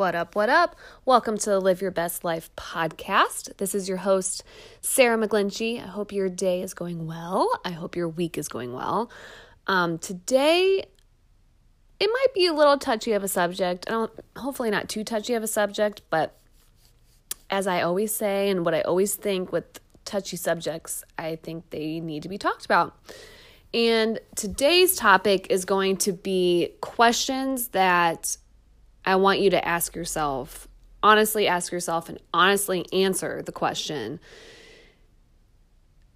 What up, what up? Welcome to the Live Your Best Life podcast. This is your host, Sarah McGlinchey. I hope your day is going well. I hope your week is going well. Um, today, it might be a little touchy of a subject. I don't, hopefully, not too touchy of a subject, but as I always say, and what I always think with touchy subjects, I think they need to be talked about. And today's topic is going to be questions that I want you to ask yourself, honestly ask yourself and honestly answer the question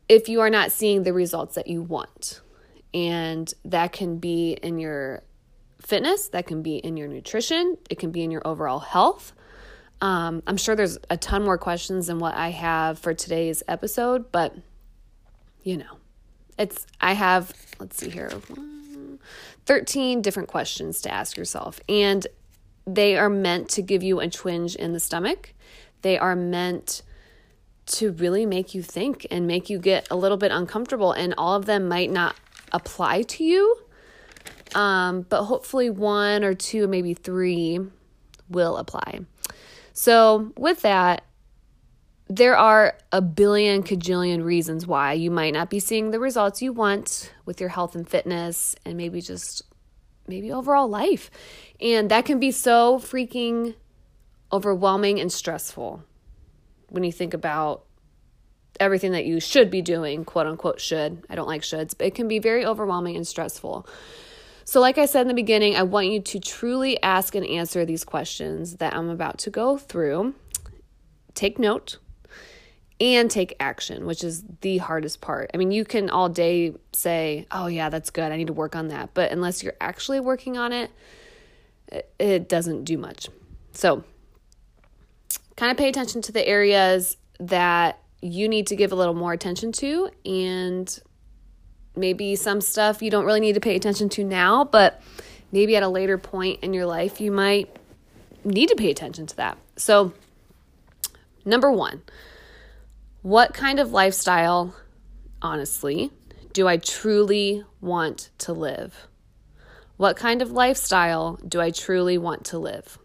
if you are not seeing the results that you want. And that can be in your fitness, that can be in your nutrition, it can be in your overall health. Um, I'm sure there's a ton more questions than what I have for today's episode, but you know, it's, I have, let's see here, 13 different questions to ask yourself. And they are meant to give you a twinge in the stomach. They are meant to really make you think and make you get a little bit uncomfortable. And all of them might not apply to you, um, but hopefully one or two, maybe three will apply. So, with that, there are a billion cajillion reasons why you might not be seeing the results you want with your health and fitness and maybe just maybe overall life. And that can be so freaking overwhelming and stressful when you think about everything that you should be doing, quote unquote, should. I don't like shoulds, but it can be very overwhelming and stressful. So, like I said in the beginning, I want you to truly ask and answer these questions that I'm about to go through. Take note and take action, which is the hardest part. I mean, you can all day say, oh, yeah, that's good. I need to work on that. But unless you're actually working on it, it doesn't do much. So, kind of pay attention to the areas that you need to give a little more attention to. And maybe some stuff you don't really need to pay attention to now, but maybe at a later point in your life, you might need to pay attention to that. So, number one, what kind of lifestyle, honestly, do I truly want to live? What kind of lifestyle do I truly want to live?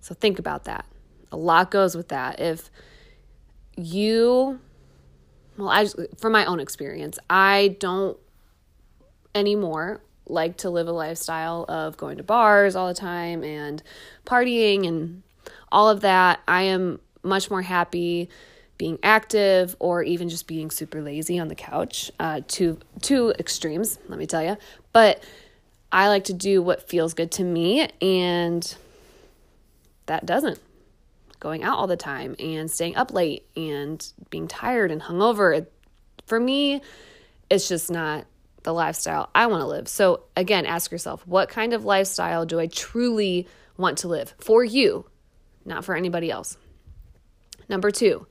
So think about that. A lot goes with that. If you, well, I, from my own experience, I don't anymore like to live a lifestyle of going to bars all the time and partying and all of that. I am much more happy being active or even just being super lazy on the couch. Uh, two two extremes, let me tell you. But I like to do what feels good to me, and that doesn't. Going out all the time and staying up late and being tired and hungover. For me, it's just not the lifestyle I want to live. So, again, ask yourself what kind of lifestyle do I truly want to live for you, not for anybody else? Number two,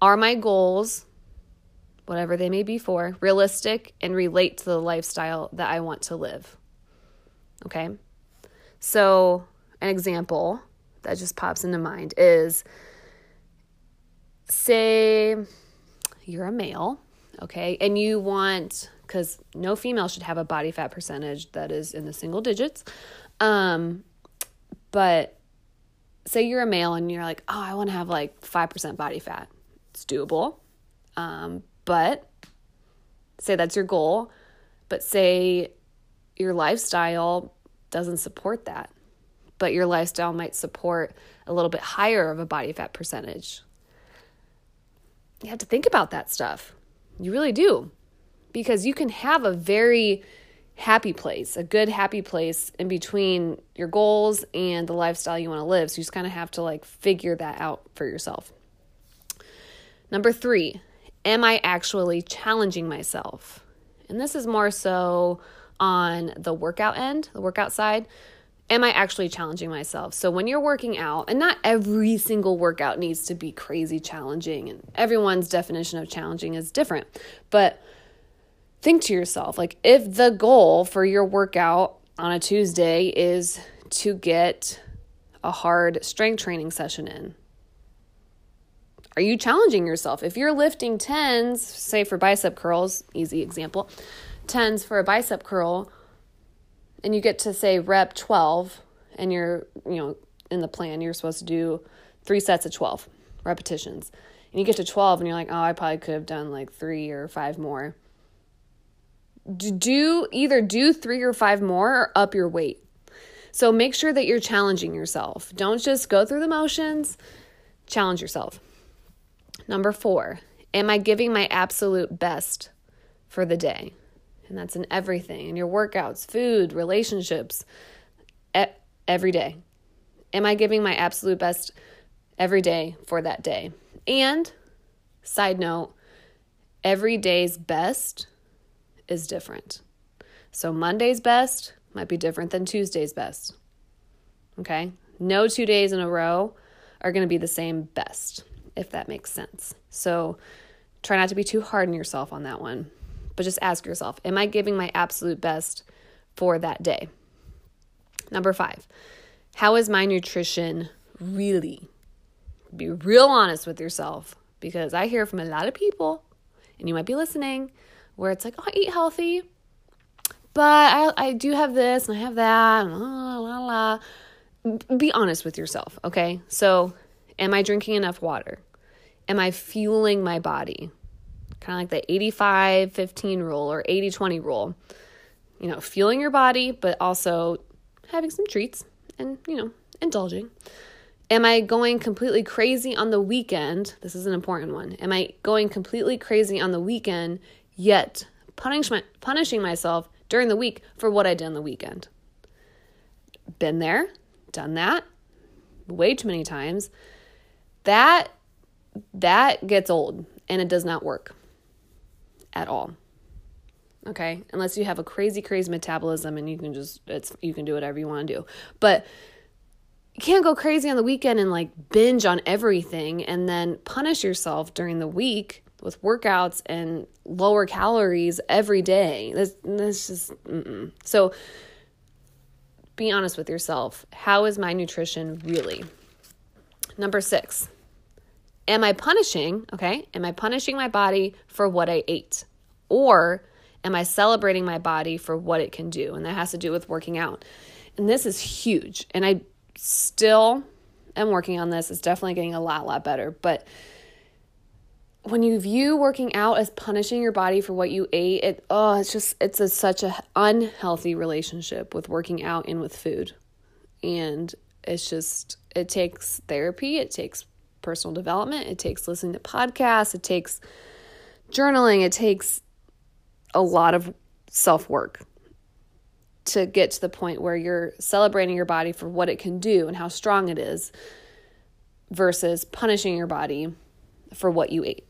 are my goals, whatever they may be for, realistic and relate to the lifestyle that I want to live? Okay. So, an example that just pops into mind is say you're a male, okay, and you want, because no female should have a body fat percentage that is in the single digits. Um, but say you're a male and you're like, oh, I want to have like 5% body fat. It's doable. Um, but say that's your goal, but say your lifestyle doesn't support that. But your lifestyle might support a little bit higher of a body fat percentage. You have to think about that stuff. You really do. Because you can have a very happy place, a good happy place in between your goals and the lifestyle you want to live. So you just kind of have to like figure that out for yourself. Number three, am I actually challenging myself? And this is more so on the workout end, the workout side. Am I actually challenging myself? So when you're working out, and not every single workout needs to be crazy challenging, and everyone's definition of challenging is different, but think to yourself like, if the goal for your workout on a Tuesday is to get a hard strength training session in, are you challenging yourself? If you're lifting tens, say for bicep curls, easy example, tens for a bicep curl, and you get to say rep 12, and you're, you know, in the plan, you're supposed to do three sets of 12 repetitions. And you get to 12 and you're like, oh, I probably could have done like three or five more. Do either do three or five more or up your weight. So make sure that you're challenging yourself. Don't just go through the motions, challenge yourself. Number four, am I giving my absolute best for the day? And that's in everything in your workouts, food, relationships, every day. Am I giving my absolute best every day for that day? And, side note, every day's best is different. So, Monday's best might be different than Tuesday's best. Okay? No two days in a row are going to be the same best, if that makes sense. So, try not to be too hard on yourself on that one, but just ask yourself Am I giving my absolute best for that day? Number five, how is my nutrition really? Be real honest with yourself because I hear from a lot of people, and you might be listening, where it's like, oh, I eat healthy, but I, I do have this and I have that, and la, la, la. Be honest with yourself, okay? So, am I drinking enough water? Am I fueling my body? Kind of like the 85 15 rule or 80 20 rule. You know, fueling your body, but also having some treats and, you know, indulging. Am I going completely crazy on the weekend? This is an important one. Am I going completely crazy on the weekend, yet punish my, punishing myself during the week for what I did on the weekend? Been there, done that way too many times. That that gets old and it does not work at all. Okay? Unless you have a crazy crazy metabolism and you can just it's you can do whatever you want to do. But you can't go crazy on the weekend and like binge on everything and then punish yourself during the week with workouts and lower calories every day. That's, that's just mm-mm. so be honest with yourself. How is my nutrition really? Number six am i punishing okay am i punishing my body for what i ate or Am I celebrating my body for what it can do? And that has to do with working out. And this is huge. And I still am working on this. It's definitely getting a lot, lot better. But when you view working out as punishing your body for what you ate, it oh, it's just it's a, such a unhealthy relationship with working out and with food. And it's just it takes therapy, it takes personal development, it takes listening to podcasts, it takes journaling, it takes a lot of self work to get to the point where you're celebrating your body for what it can do and how strong it is versus punishing your body for what you ate.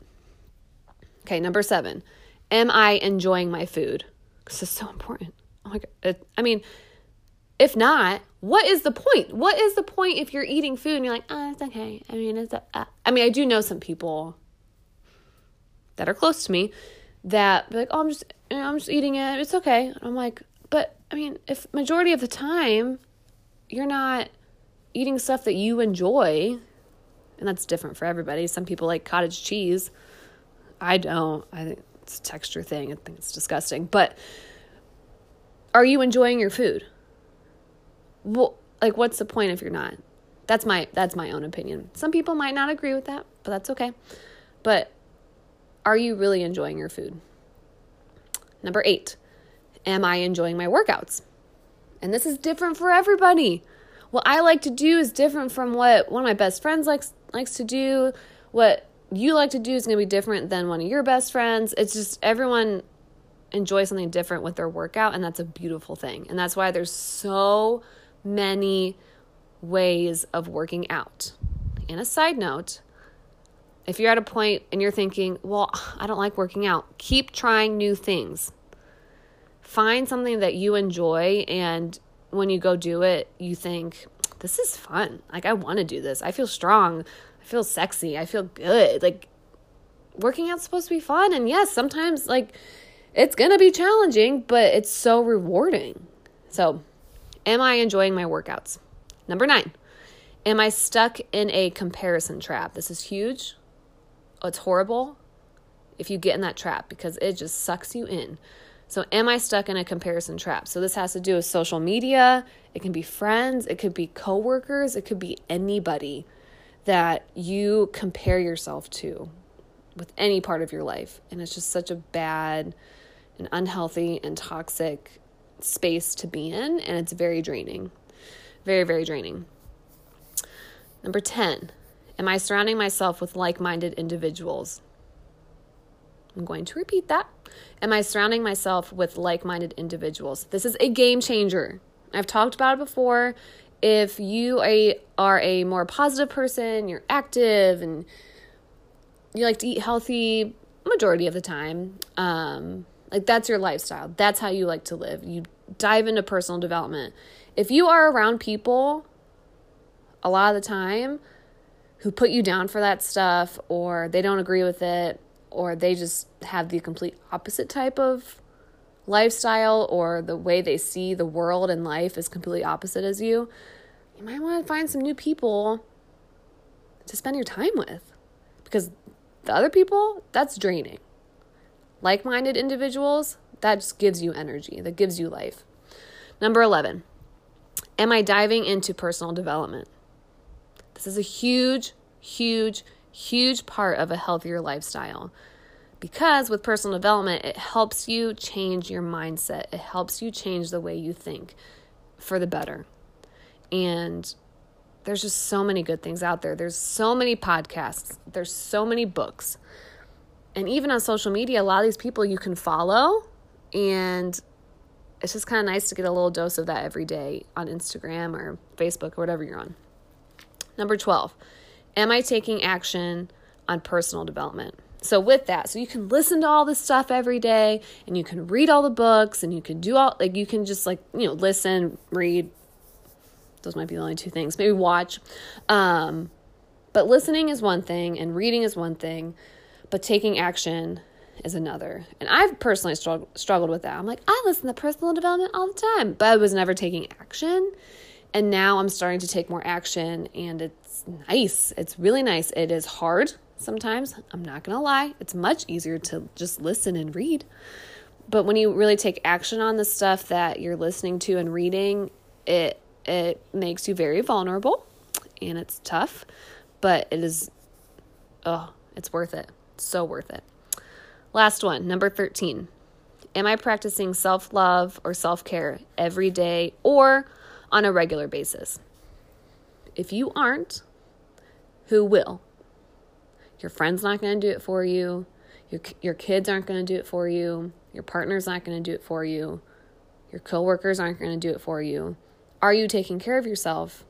Okay, number seven, am I enjoying my food? This is so important. Oh my God. It, I mean, if not, what is the point? What is the point if you're eating food and you're like, oh, it's okay. I mean, it's, a, uh. I mean, I do know some people that are close to me that be like, oh, I'm just, you know, I'm just eating it. It's okay. I'm like, but I mean, if majority of the time you're not eating stuff that you enjoy, and that's different for everybody. Some people like cottage cheese. I don't. I think it's a texture thing. I think it's disgusting. But are you enjoying your food? Well, like what's the point if you're not? That's my that's my own opinion. Some people might not agree with that, but that's okay. But are you really enjoying your food? Number eight, am I enjoying my workouts? And this is different for everybody. What I like to do is different from what one of my best friends likes likes to do. What you like to do is going to be different than one of your best friends. It's just everyone enjoys something different with their workout and that's a beautiful thing. And that's why there's so many ways of working out. And a side note, if you're at a point and you're thinking, well, I don't like working out, keep trying new things. Find something that you enjoy, and when you go do it, you think, this is fun. Like, I want to do this. I feel strong. I feel sexy. I feel good. Like, working out's supposed to be fun. And yes, sometimes, like, it's going to be challenging, but it's so rewarding. So, am I enjoying my workouts? Number nine, am I stuck in a comparison trap? This is huge it's horrible if you get in that trap because it just sucks you in So, am I stuck in a comparison trap? So, this has to do with social media. It can be friends, it could be coworkers, it could be anybody that you compare yourself to with any part of your life. And it's just such a bad and unhealthy and toxic space to be in. And it's very draining. Very, very draining. Number 10, am I surrounding myself with like minded individuals? I'm going to repeat that. Am I surrounding myself with like minded individuals? This is a game changer. I've talked about it before. If you are a more positive person, you're active, and you like to eat healthy majority of the time, um, like that's your lifestyle. That's how you like to live. You dive into personal development. If you are around people a lot of the time who put you down for that stuff or they don't agree with it or they just have the complete opposite type of lifestyle or the way they see the world and life is completely opposite as you, you might want to find some new people to spend your time with because the other people, that's draining. Like minded individuals, that just gives you energy, that gives you life. Number 11, am I diving into personal development? This is a huge, huge, huge part of a healthier lifestyle. Because with personal development, it helps you change your mindset, it helps you change the way you think for the better. And there's just so many good things out there. There's so many podcasts, there's so many books. And even on social media, a lot of these people you can follow, and it's just kind of nice to get a little dose of that every day on Instagram or Facebook or whatever you're on. Number 12, Am I taking action on personal development? So, with that, so you can listen to all this stuff every day and you can read all the books and you can do all, like, you can just, like, you know, listen, read. Those might be the only two things. Maybe watch. Um, but listening is one thing and reading is one thing, but taking action is another. And I've personally struggled struggled with that. I'm like, I listen to personal development all the time, but I was never taking action. And now I'm starting to take more action and it's nice. It's really nice. It is hard sometimes. I'm not going to lie. It's much easier to just listen and read. But when you really take action on the stuff that you're listening to and reading, it it makes you very vulnerable and it's tough, but it is oh, it's worth it. So worth it. Last one, number 13. Am I practicing self-love or self-care every day or on a regular basis. If you aren't, who will? Your friend's not going to do it for you. Your, your kids aren't going to do it for you. Your partner's not going to do it for you. Your coworkers aren't going to do it for you. Are you taking care of yourself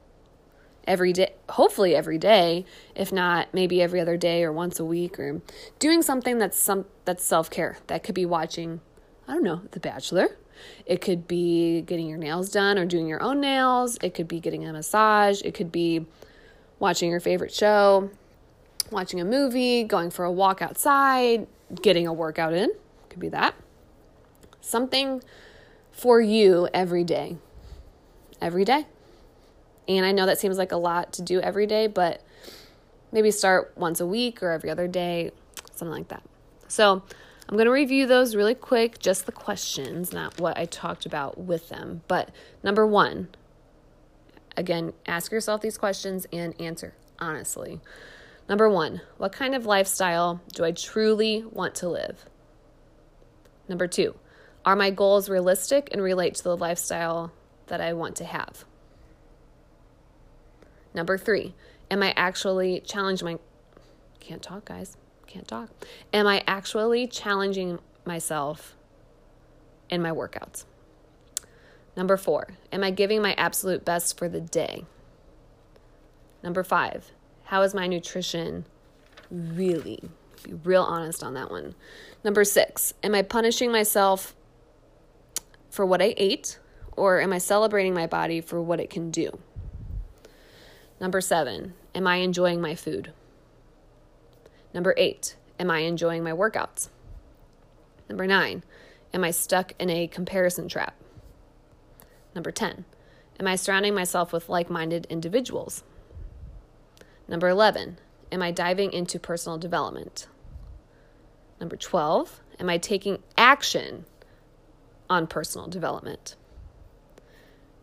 every day? Hopefully every day, if not maybe every other day or once a week or doing something that's some that's self-care. That could be watching I don't know, The Bachelor. It could be getting your nails done or doing your own nails. It could be getting a massage. It could be watching your favorite show, watching a movie, going for a walk outside, getting a workout in. Could be that. Something for you every day. Every day. And I know that seems like a lot to do every day, but maybe start once a week or every other day, something like that. So, I'm going to review those really quick, just the questions, not what I talked about with them. But number one, again, ask yourself these questions and answer honestly. Number one, what kind of lifestyle do I truly want to live? Number two, are my goals realistic and relate to the lifestyle that I want to have? Number three, am I actually challenging my can't talk, guys can't talk. Am I actually challenging myself in my workouts? Number four, am I giving my absolute best for the day? Number five, how is my nutrition really? Be real honest on that one. Number six, am I punishing myself for what I ate or am I celebrating my body for what it can do? Number seven, am I enjoying my food? Number eight, am I enjoying my workouts? Number nine, am I stuck in a comparison trap? Number 10, am I surrounding myself with like minded individuals? Number 11, am I diving into personal development? Number 12, am I taking action on personal development?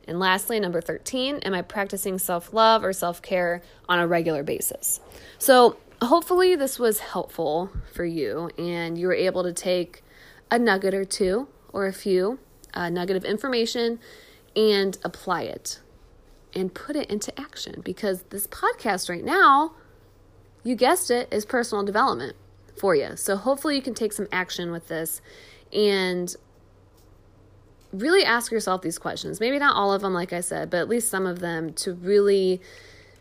And lastly, number 13, am I practicing self love or self care on a regular basis? So, hopefully, this was helpful for you and you were able to take a nugget or two or a few uh, nugget of information and apply it and put it into action because this podcast right now, you guessed it, is personal development for you. So, hopefully, you can take some action with this and really ask yourself these questions. Maybe not all of them, like I said, but at least some of them to really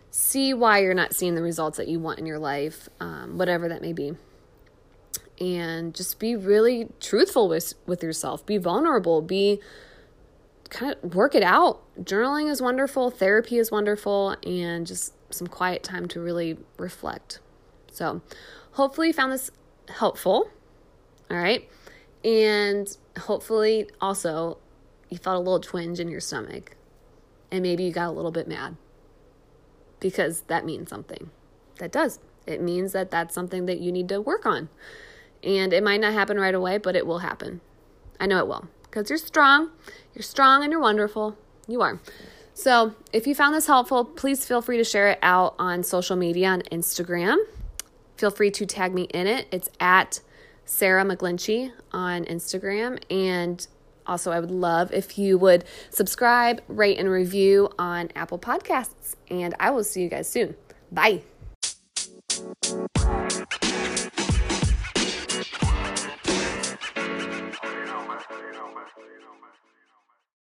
see why you're not seeing the results that you want in your life, um, whatever that may be. And just be really truthful with, with yourself, be vulnerable, be kind of work it out. Journaling is wonderful, therapy is wonderful, and just some quiet time to really reflect. So, hopefully, you found this helpful. All right. And hopefully, also, you felt a little twinge in your stomach and maybe you got a little bit mad because that means something. That does. It means that that's something that you need to work on. And it might not happen right away, but it will happen. I know it will because you're strong. You're strong and you're wonderful. You are. So, if you found this helpful, please feel free to share it out on social media on Instagram. Feel free to tag me in it. It's at Sarah McGlinchey on Instagram. And also, I would love if you would subscribe, rate, and review on Apple Podcasts. And I will see you guys soon. Bye.